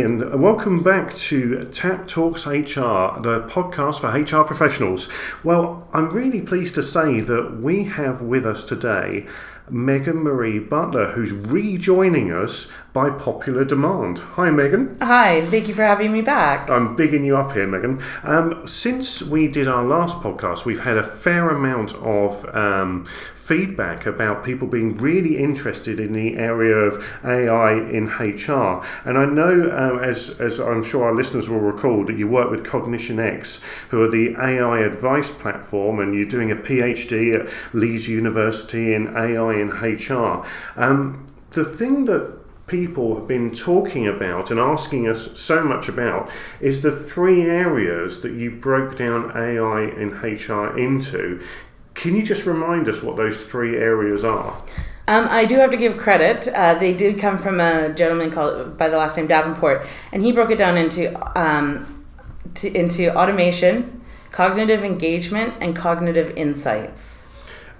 and welcome back to Tap Talks HR, the podcast for HR professionals. Well, I'm really pleased to say that we have with us today Megan Marie Butler, who's rejoining us by popular demand. Hi, Megan. Hi, thank you for having me back. I'm bigging you up here, Megan. Um, since we did our last podcast, we've had a fair amount of um, feedback about people being really interested in the area of AI in HR. And I know, um, as, as I'm sure our listeners will recall, that you work with Cognition X, who are the AI advice platform, and you're doing a PhD at Leeds University in AI in HR. Um, the thing that people have been talking about and asking us so much about is the three areas that you broke down AI in HR into. Can you just remind us what those three areas are? Um, I do have to give credit. Uh, they did come from a gentleman called by the last name Davenport, and he broke it down into um, to, into automation, cognitive engagement, and cognitive insights.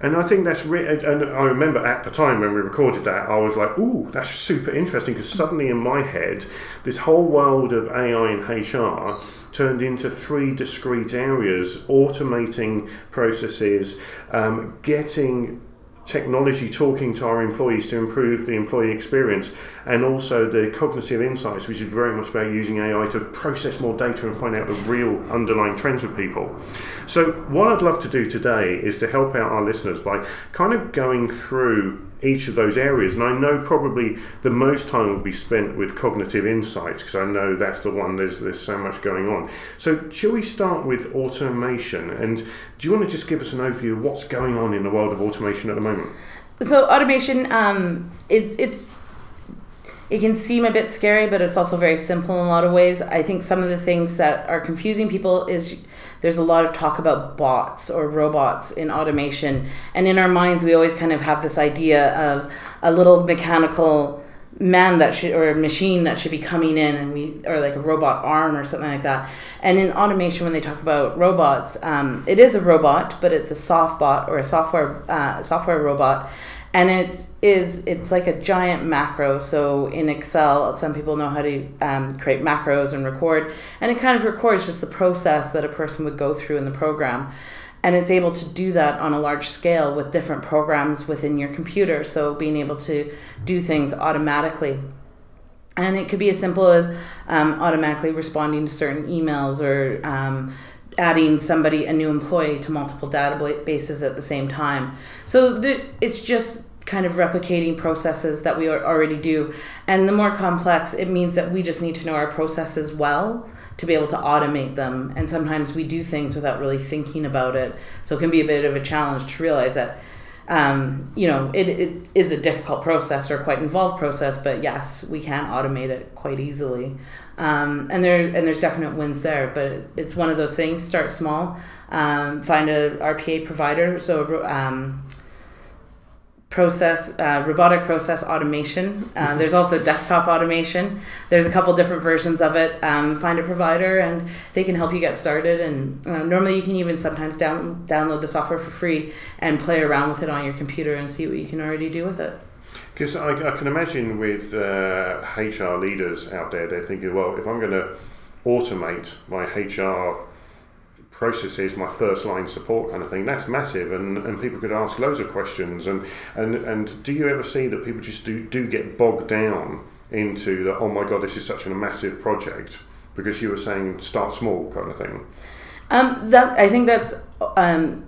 And I think that's re- and I remember at the time when we recorded that, I was like, "Ooh, that's super interesting," because suddenly in my head, this whole world of AI and HR turned into three discrete areas: automating processes, um, getting technology talking to our employees to improve the employee experience, and also the cognitive insights, which is very much about using AI to process more data and find out the real underlying trends with people. So, what I'd love to do today is to help out our listeners by kind of going through each of those areas. And I know probably the most time will be spent with cognitive insights because I know that's the one there's there's so much going on. So shall we start with automation? And do you want to just give us an overview of what's going on in the world of automation at the moment? So automation, um, it's it's it can seem a bit scary, but it's also very simple in a lot of ways. I think some of the things that are confusing people is there's a lot of talk about bots or robots in automation. And in our minds, we always kind of have this idea of a little mechanical man that should or a machine that should be coming in and we or like a robot arm or something like that. And in automation when they talk about robots um, it is a robot but it's a soft bot or a software uh, software robot. And it is it's like a giant macro. So in excel some people know how to um, create macros and record. And it kind of records just the process that a person would go through in the program and it's able to do that on a large scale with different programs within your computer. So being able to do things automatically. And it could be as simple as um, automatically responding to certain emails or um, adding somebody a new employee to multiple databases at the same time. So the, it's just kind of replicating processes that we already do and the more complex it means that we just need to know our processes well to be able to automate them and sometimes we do things without really thinking about it so it can be a bit of a challenge to realize that um, you know it, it is a difficult process or quite involved process but yes we can automate it quite easily um, and there and there's definite wins there. But it's one of those things. Start small. Um, find a RPA provider. So. Process uh, robotic process automation. Uh, mm-hmm. there's also desktop automation. There's a couple different versions of it. Um, find a provider and they can help you get started. And uh, normally you can even sometimes down, download the software for free and play around with it on your computer and see what you can already do with it. Because I, I, can imagine with uh, HR leaders out there, they're thinking, well, if I'm going to automate my HR processes, my first line support kind of thing, that's massive, and, and people could ask loads of questions. And, and, and do you ever see that people just do, do get bogged down into the, oh my God, this is such a massive project? Because you were saying start small kind of thing. Um, that I think that's um,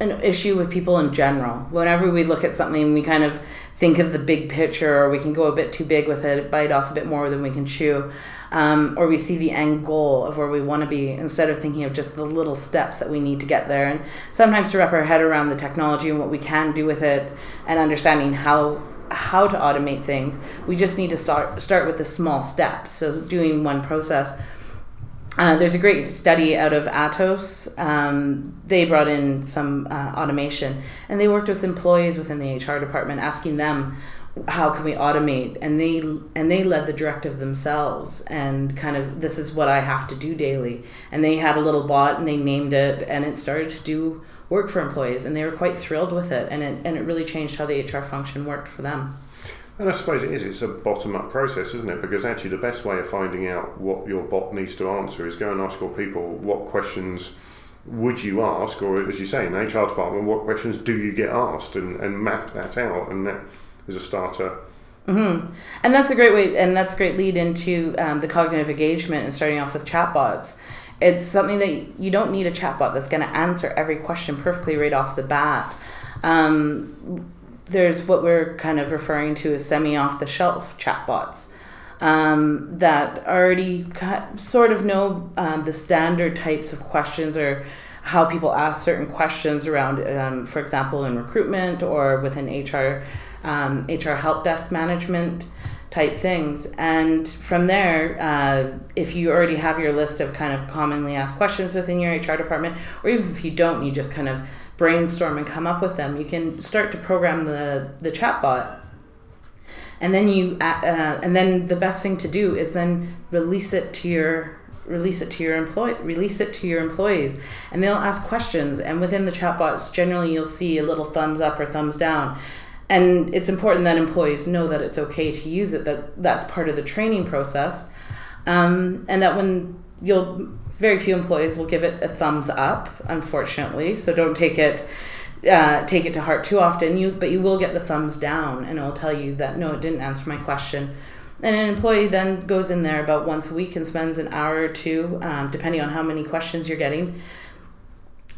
an issue with people in general. Whenever we look at something, we kind of think of the big picture, or we can go a bit too big with it, bite off a bit more than we can chew, um, or we see the end goal of where we want to be instead of thinking of just the little steps that we need to get there. And sometimes to wrap our head around the technology and what we can do with it, and understanding how how to automate things, we just need to start start with the small steps. So doing one process uh, there's a great study out of Atos. Um, they brought in some uh, automation, and they worked with employees within the HR department, asking them how can we automate, and they and they led the directive themselves, and kind of this is what I have to do daily. And they had a little bot, and they named it, and it started to do work for employees, and they were quite thrilled with it, and it and it really changed how the HR function worked for them. And I suppose it is. It's a bottom-up process, isn't it? Because actually, the best way of finding out what your bot needs to answer is go and ask your people what questions would you ask, or as you say, in the HR department, what questions do you get asked, and, and map that out, and that is a starter. Mm-hmm. And that's a great way, and that's a great lead into um, the cognitive engagement and starting off with chatbots. It's something that you don't need a chatbot that's going to answer every question perfectly right off the bat. Um, there's what we're kind of referring to as semi off the shelf chatbots um, that already sort of know um, the standard types of questions or how people ask certain questions around, um, for example, in recruitment or within HR, um, HR help desk management type things. And from there, uh, if you already have your list of kind of commonly asked questions within your HR department, or even if you don't, you just kind of brainstorm and come up with them, you can start to program the, the chatbot. And then you uh, and then the best thing to do is then release it to your release it to your employee release it to your employees. And they'll ask questions and within the chatbots generally you'll see a little thumbs up or thumbs down. And it's important that employees know that it's okay to use it that that's part of the training process. Um, and that when you'll very few employees will give it a thumbs up unfortunately so don't take it uh, take it to heart too often. You, but you will get the thumbs down, and it will tell you that no, it didn't answer my question. And an employee then goes in there about once a week and spends an hour or two, um, depending on how many questions you're getting,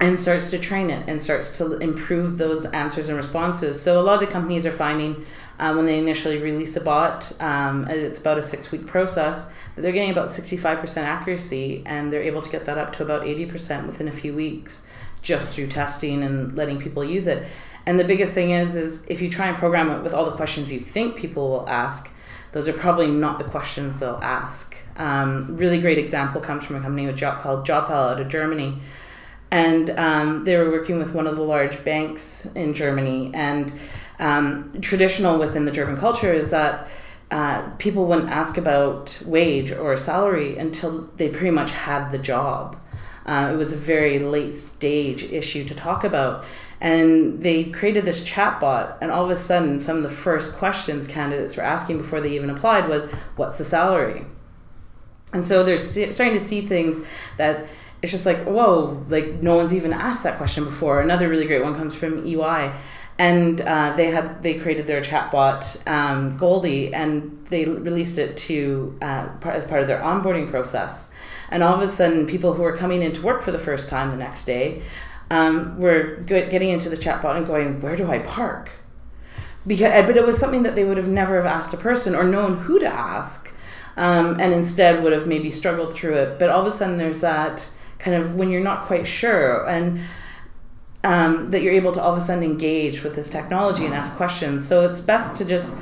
and starts to train it and starts to improve those answers and responses. So a lot of the companies are finding uh, when they initially release a bot, um, it's about a six week process, they're getting about 65% accuracy, and they're able to get that up to about 80% within a few weeks just through testing and letting people use it. And the biggest thing is, is if you try and program it with all the questions you think people will ask, those are probably not the questions they'll ask. Um, really great example comes from a company with job, called Jobpal out of Germany. And um, they were working with one of the large banks in Germany. And um, traditional within the German culture is that uh, people wouldn't ask about wage or salary until they pretty much had the job. Uh, it was a very late stage issue to talk about. And they created this chatbot, and all of a sudden, some of the first questions candidates were asking before they even applied was, What's the salary? And so they're starting to see things that it's just like, whoa, like no one's even asked that question before. Another really great one comes from EY. And uh, they had they created their chatbot um, Goldie, and they released it to uh, as part of their onboarding process. And all of a sudden, people who were coming into work for the first time the next day um, were getting into the chatbot and going, "Where do I park?" Because, but it was something that they would have never have asked a person or known who to ask, um, and instead would have maybe struggled through it. But all of a sudden, there's that kind of when you're not quite sure and um, that you're able to all of a sudden engage with this technology and ask questions. So it's best to just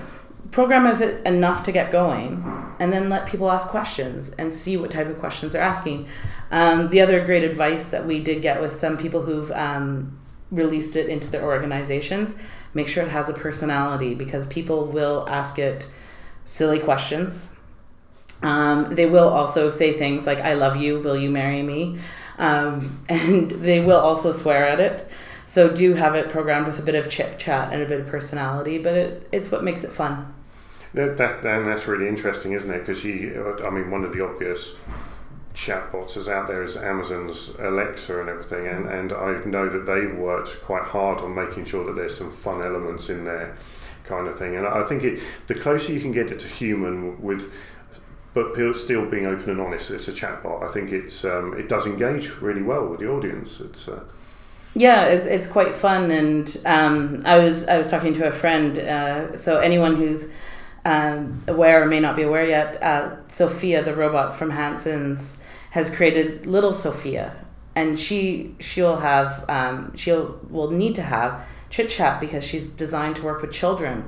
program it enough to get going and then let people ask questions and see what type of questions they're asking. Um, the other great advice that we did get with some people who've um, released it into their organizations make sure it has a personality because people will ask it silly questions. Um, they will also say things like, I love you, will you marry me? Um, and they will also swear at it. So do have it programmed with a bit of chip chat and a bit of personality, but it, it's what makes it fun. That, that and that's really interesting, isn't it? Because you, I mean, one of the obvious chatbots is out there is Amazon's Alexa and everything, and, and I know that they've worked quite hard on making sure that there's some fun elements in there, kind of thing. And I think it, the closer you can get it to human with but still being open and honest. It's a chatbot. I think it's um, it does engage really well with the audience. It's uh, yeah, it's, it's quite fun. And um, I was I was talking to a friend. Uh, so anyone who's um, aware or may not be aware yet, uh, Sophia, the robot from Hanson's, has created little Sophia, and she she'll have um, she'll will need to have chit chat because she's designed to work with children.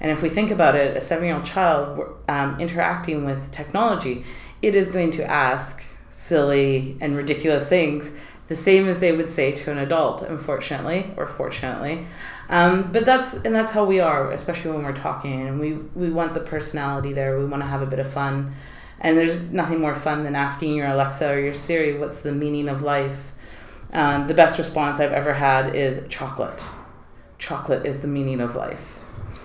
And if we think about it, a seven year old child um, interacting with technology, it is going to ask silly and ridiculous things the same as they would say to an adult, unfortunately or fortunately. Um, but that's and that's how we are, especially when we're talking, and we we want the personality there. We want to have a bit of fun, and there's nothing more fun than asking your Alexa or your Siri, "What's the meaning of life?" Um, the best response I've ever had is chocolate. Chocolate is the meaning of life.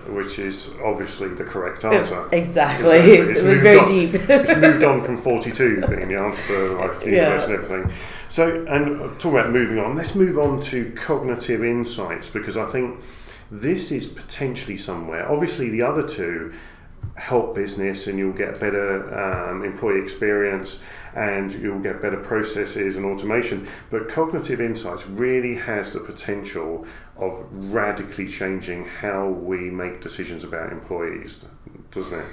Which is obviously the correct answer. Exactly. Exactly. It It's was very on. deep. it's moved on from 42 being the answer to like the Yeah. universe and everything. So, and uh, talk about moving on. Let's move on to cognitive insights because I think this is potentially somewhere. Obviously, the other two help business, and you'll get better um, employee experience, and you'll get better processes and automation. But cognitive insights really has the potential of radically changing how we make decisions about employees, doesn't it?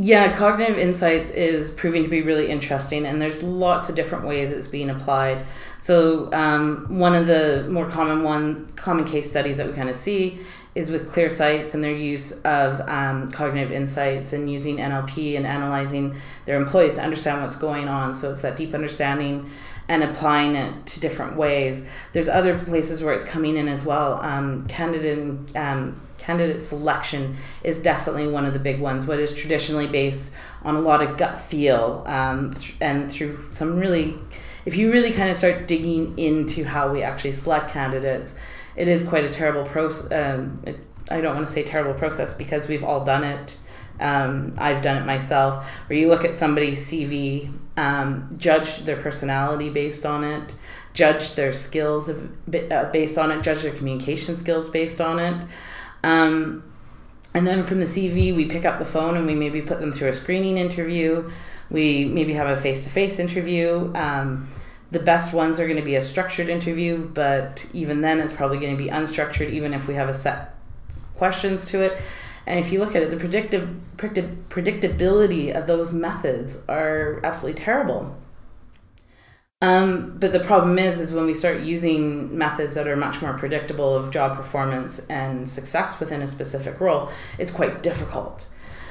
Yeah, cognitive insights is proving to be really interesting, and there's lots of different ways it's being applied. So, um, one of the more common one common case studies that we kind of see is with Clear Sites and their use of um, cognitive insights and using NLP and analyzing their employees to understand what's going on. So it's that deep understanding and applying it to different ways. There's other places where it's coming in as well. Um, candidate um, candidate selection is definitely one of the big ones. What is traditionally based on a lot of gut feel um, th- and through some really, if you really kind of start digging into how we actually select candidates, it is quite a terrible process. Um, I don't want to say terrible process because we've all done it. Um, I've done it myself. Where you look at somebody's CV, um, judge their personality based on it, judge their skills uh, based on it, judge their communication skills based on it. Um, and then from the CV, we pick up the phone and we maybe put them through a screening interview. We maybe have a face to face interview. Um, the best ones are going to be a structured interview, but even then, it's probably going to be unstructured, even if we have a set questions to it. And if you look at it, the predictive, predictability of those methods are absolutely terrible. Um, but the problem is, is when we start using methods that are much more predictable of job performance and success within a specific role, it's quite difficult.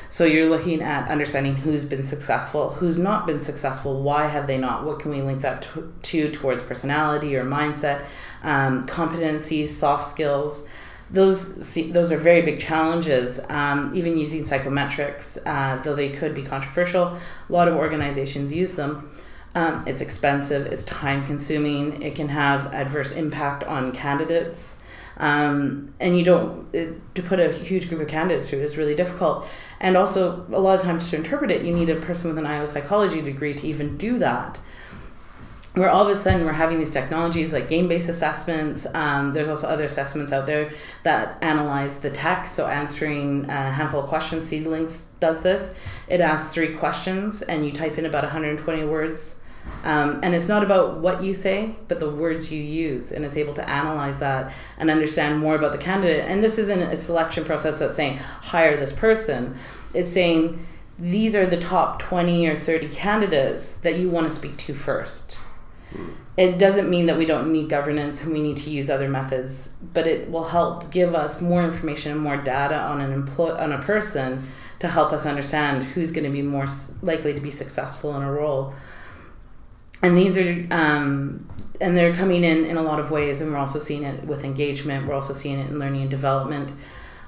So you're looking at understanding who's been successful, who's not been successful, why have they not? What can we link that to, to towards personality or mindset, um, competencies, soft skills? Those those are very big challenges. Um, even using psychometrics, uh, though they could be controversial, a lot of organizations use them. Um, it's expensive, it's time consuming, it can have adverse impact on candidates. Um, and you don't, it, to put a huge group of candidates through it is really difficult. And also, a lot of times to interpret it, you need a person with an IO psychology degree to even do that. Where all of a sudden we're having these technologies like game based assessments. Um, there's also other assessments out there that analyze the text. So, answering a handful of questions, Seedlinks does this. It asks three questions, and you type in about 120 words um, and it's not about what you say, but the words you use, and it's able to analyze that and understand more about the candidate. And this isn't a selection process that's saying hire this person. It's saying these are the top 20 or 30 candidates that you want to speak to first. It doesn't mean that we don't need governance and we need to use other methods, but it will help give us more information and more data on an employ on a person to help us understand who's going to be more s- likely to be successful in a role and these are um, and they're coming in in a lot of ways and we're also seeing it with engagement we're also seeing it in learning and development.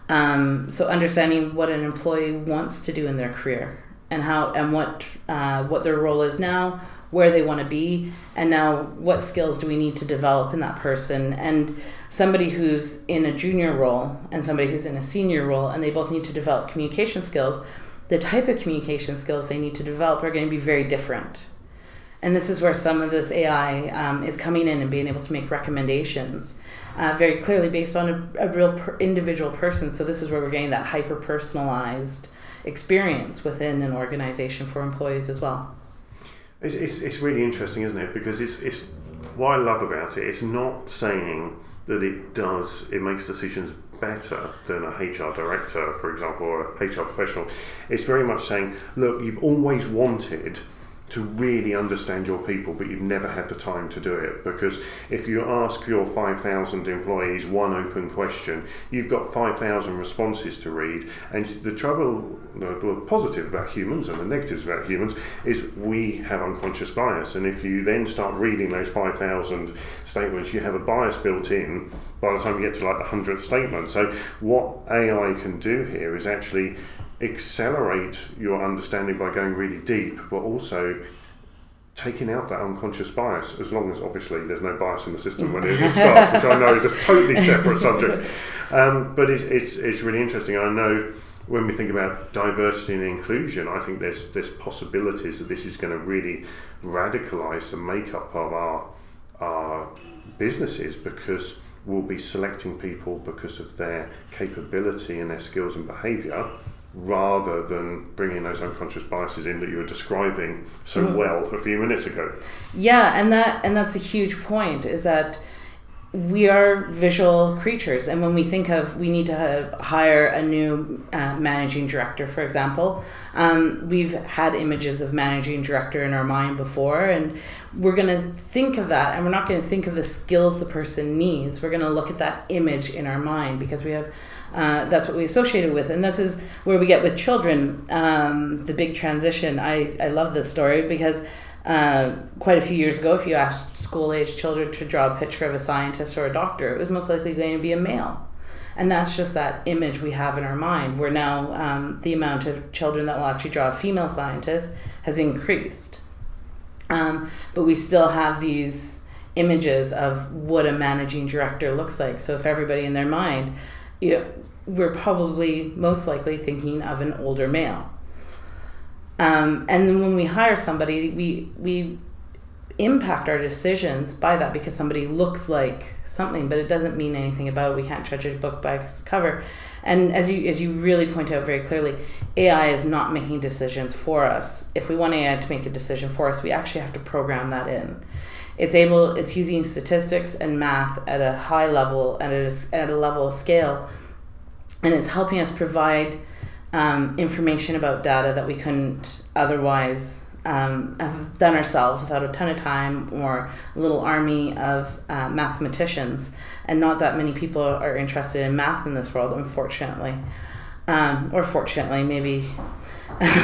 Um, so understanding what an employee wants to do in their career and how and what uh, what their role is now where they want to be and now what skills do we need to develop in that person. And somebody who's in a junior role and somebody who's in a senior role and they both need to develop communication skills the type of communication skills they need to develop are going to be very different and this is where some of this AI um, is coming in and being able to make recommendations uh, very clearly based on a, a real per individual person. So this is where we're getting that hyper personalized experience within an organization for employees as well. It's, it's, it's really interesting, isn't it? Because it's, it's what I love about it. It's not saying that it does it makes decisions better than a HR director, for example, or a HR professional. It's very much saying, look, you've always wanted to really understand your people, but you've never had the time to do it. Because if you ask your 5,000 employees one open question, you've got 5,000 responses to read. And the trouble, the positive about humans and the negatives about humans is we have unconscious bias. And if you then start reading those 5,000 statements, you have a bias built in by the time you get to like the 100th statement. So, what AI can do here is actually accelerate your understanding by going really deep, but also taking out that unconscious bias, as long as obviously there's no bias in the system when it, starts, which I know is a totally separate subject. Um, but it's, it's, it's really interesting. I know when we think about diversity and inclusion, I think there's there's possibilities that this is going to really radicalise the makeup of our our businesses because we'll be selecting people because of their capability and their skills and behaviour rather than bringing those unconscious biases in that you were describing so mm-hmm. well a few minutes ago. Yeah, and that and that's a huge point is that we are visual creatures and when we think of we need to hire a new uh, managing director for example um, we've had images of managing director in our mind before and we're going to think of that and we're not going to think of the skills the person needs we're going to look at that image in our mind because we have uh, that's what we associate it with and this is where we get with children um, the big transition I, I love this story because uh, quite a few years ago, if you asked school age children to draw a picture of a scientist or a doctor, it was most likely going to be a male. And that's just that image we have in our mind, where now um, the amount of children that will actually draw a female scientist has increased. Um, but we still have these images of what a managing director looks like. So if everybody in their mind, you know, we're probably most likely thinking of an older male. Um, and then when we hire somebody, we we impact our decisions by that because somebody looks like something, but it doesn't mean anything about it. We can't judge a book by its cover. And as you as you really point out very clearly, AI is not making decisions for us. If we want AI to make a decision for us, we actually have to program that in. It's able. It's using statistics and math at a high level and at a, at a level of scale, and it's helping us provide um, information about data that we couldn't otherwise um, have done ourselves without a ton of time or a little army of uh, mathematicians. And not that many people are interested in math in this world, unfortunately. Um, or fortunately, maybe.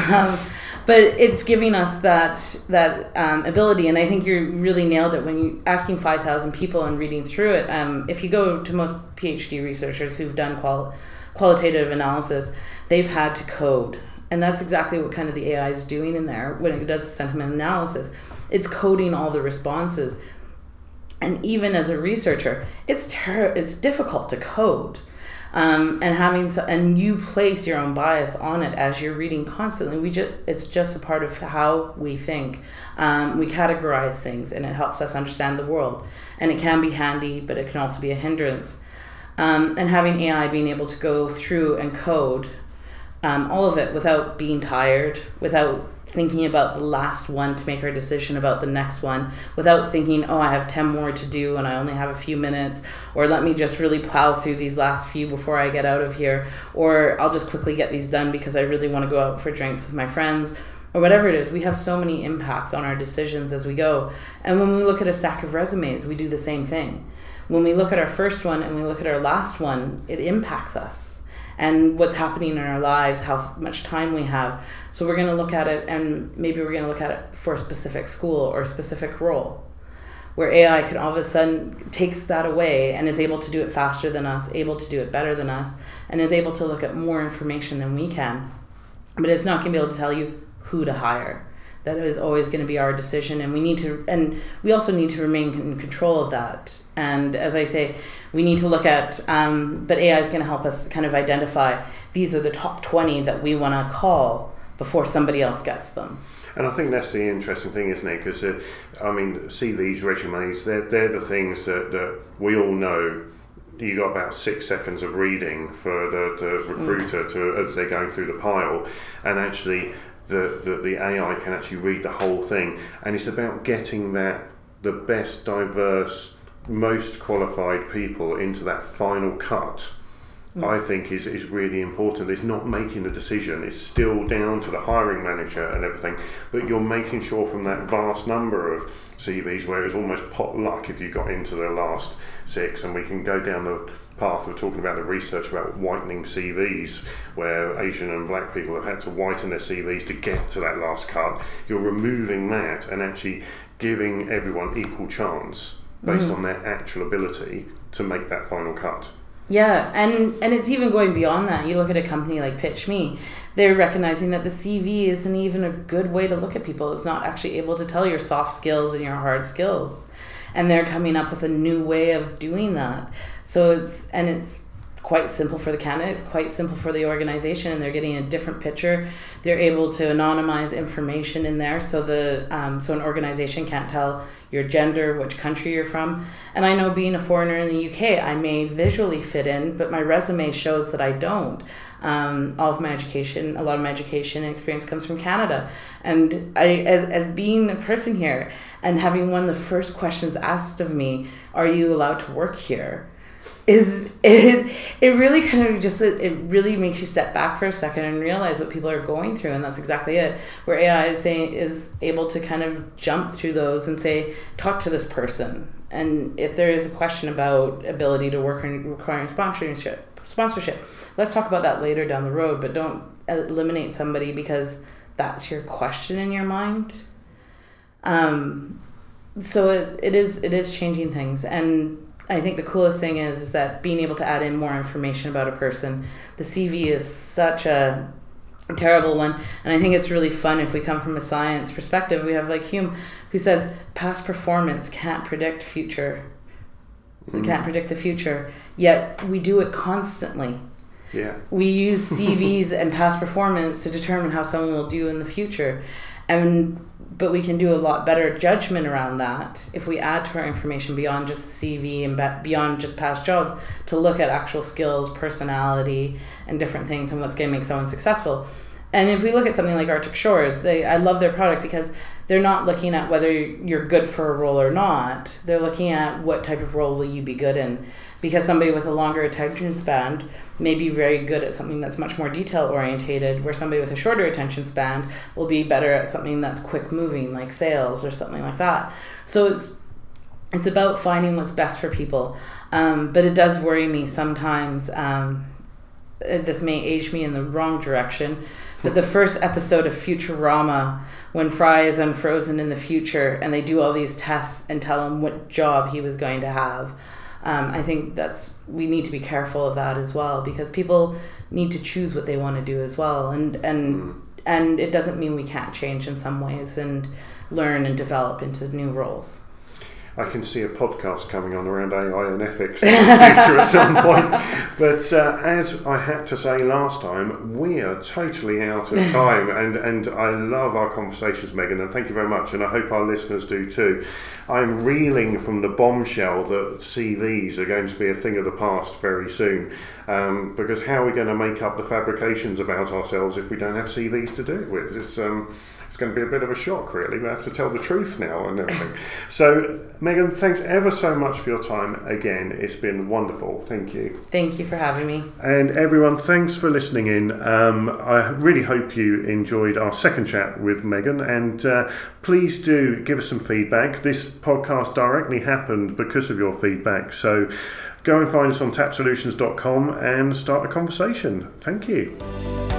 Um, but it's giving us that that um, ability, and I think you really nailed it when you asking five thousand people and reading through it. Um, if you go to most PhD researchers who've done qual- qualitative analysis, they've had to code. And that's exactly what kind of the AI is doing in there when it does sentiment analysis. It's coding all the responses. And even as a researcher, it's ter- it's difficult to code. Um, and having and you place your own bias on it as you're reading constantly. We just it's just a part of how we think. Um, we categorize things, and it helps us understand the world. And it can be handy, but it can also be a hindrance. Um, and having AI being able to go through and code um, all of it without being tired, without thinking about the last one to make our decision about the next one, without thinking, oh, I have 10 more to do and I only have a few minutes, or let me just really plow through these last few before I get out of here, or I'll just quickly get these done because I really want to go out for drinks with my friends. Or whatever it is, we have so many impacts on our decisions as we go. And when we look at a stack of resumes, we do the same thing. When we look at our first one and we look at our last one, it impacts us and what's happening in our lives, how much time we have. So we're going to look at it, and maybe we're going to look at it for a specific school or a specific role, where AI can all of a sudden takes that away and is able to do it faster than us, able to do it better than us, and is able to look at more information than we can. But it's not going to be able to tell you who to hire that is always going to be our decision and we need to and we also need to remain in control of that. And as i say we need to look at um, but ai is going to help us kind of identify these are the top 20 that we want to call before somebody else gets them. And I think that's the interesting thing, isn't it? Because, uh, I mean, CVs, resumes, they're, they're the things that, that we all know. You got about six seconds of reading for the, the recruiter to as they're going through the pile, and actually the, the, the AI can actually read the whole thing. And it's about getting that the best, diverse, most qualified people into that final cut. Mm. I think is, is really important. It's not making the decision. It's still down to the hiring manager and everything, but you're making sure from that vast number of CVs where it's almost pot luck if you got into the last six, and we can go down the path of talking about the research about whitening CVs, where Asian and black people have had to whiten their CVs to get to that last cut. You're removing that and actually giving everyone equal chance based mm. on their actual ability to make that final cut. Yeah, and and it's even going beyond that. You look at a company like Pitch Me, they're recognizing that the CV isn't even a good way to look at people. It's not actually able to tell your soft skills and your hard skills. And they're coming up with a new way of doing that. So it's, and it's quite simple for the candidates, quite simple for the organization, and they're getting a different picture. They're able to anonymize information in there, so the um, so an organization can't tell your gender, which country you're from. And I know being a foreigner in the UK, I may visually fit in, but my resume shows that I don't. Um, all of my education, a lot of my education and experience comes from Canada, and I, as, as being a person here and having one of the first questions asked of me, "Are you allowed to work here?" Is it it really kind of just it, really makes you step back for a second and realize what people are going through and that's exactly it. Where ai is saying is able to kind of jump through those and say talk to this person. And if there is a question about ability to work and requiring sponsorship sponsorship let's talk about that later down the road but don't eliminate somebody because that's your question in your mind. Um, so it, it is it is changing things. And I think the coolest thing is is that being able to add in more information about a person. The CV is such a terrible one, and I think it's really fun if we come from a science perspective. We have like Hume, who says past performance can't predict future. We can't mm. predict the future, yet we do it constantly. Yeah. We use CVs and past performance to determine how someone will do in the future. And but we can do a lot better judgment around that if we add to our information beyond just CV and beyond just past jobs to look at actual skills, personality, and different things and what's going to make someone successful. And if we look at something like Arctic Shores, they I love their product because they're not looking at whether you're good for a role or not. They're looking at what type of role will you be good in because somebody with a longer attention span may be very good at something that's much more detail orientated where somebody with a shorter attention span will be better at something that's quick moving like sales or something like that. So it's it's about finding what's best for people. Um, but it does worry me sometimes um, this may age me in the wrong direction but the first episode of Futurama, when Fry is unfrozen in the future and they do all these tests and tell him what job he was going to have, um, I think that's we need to be careful of that as well because people need to choose what they want to do as well, and and mm. and it doesn't mean we can't change in some ways and learn and develop into new roles. I can see a podcast coming on around AI and ethics in the future at some point. But uh, as I had to say last time, we are totally out of time, and, and I love our conversations, Megan, and thank you very much, and I hope our listeners do too. I'm reeling from the bombshell that CVs are going to be a thing of the past very soon, um, because how are we going to make up the fabrications about ourselves if we don't have CVs to do it with? It's um, it's going to be a bit of a shock, really. We have to tell the truth now and everything. so, Megan, thanks ever so much for your time again. It's been wonderful. Thank you. Thank you for having me. And everyone, thanks for listening in. Um, I really hope you enjoyed our second chat with Megan. And uh, please do give us some feedback. This podcast directly happened because of your feedback. So, go and find us on tapsolutions.com and start a conversation. Thank you.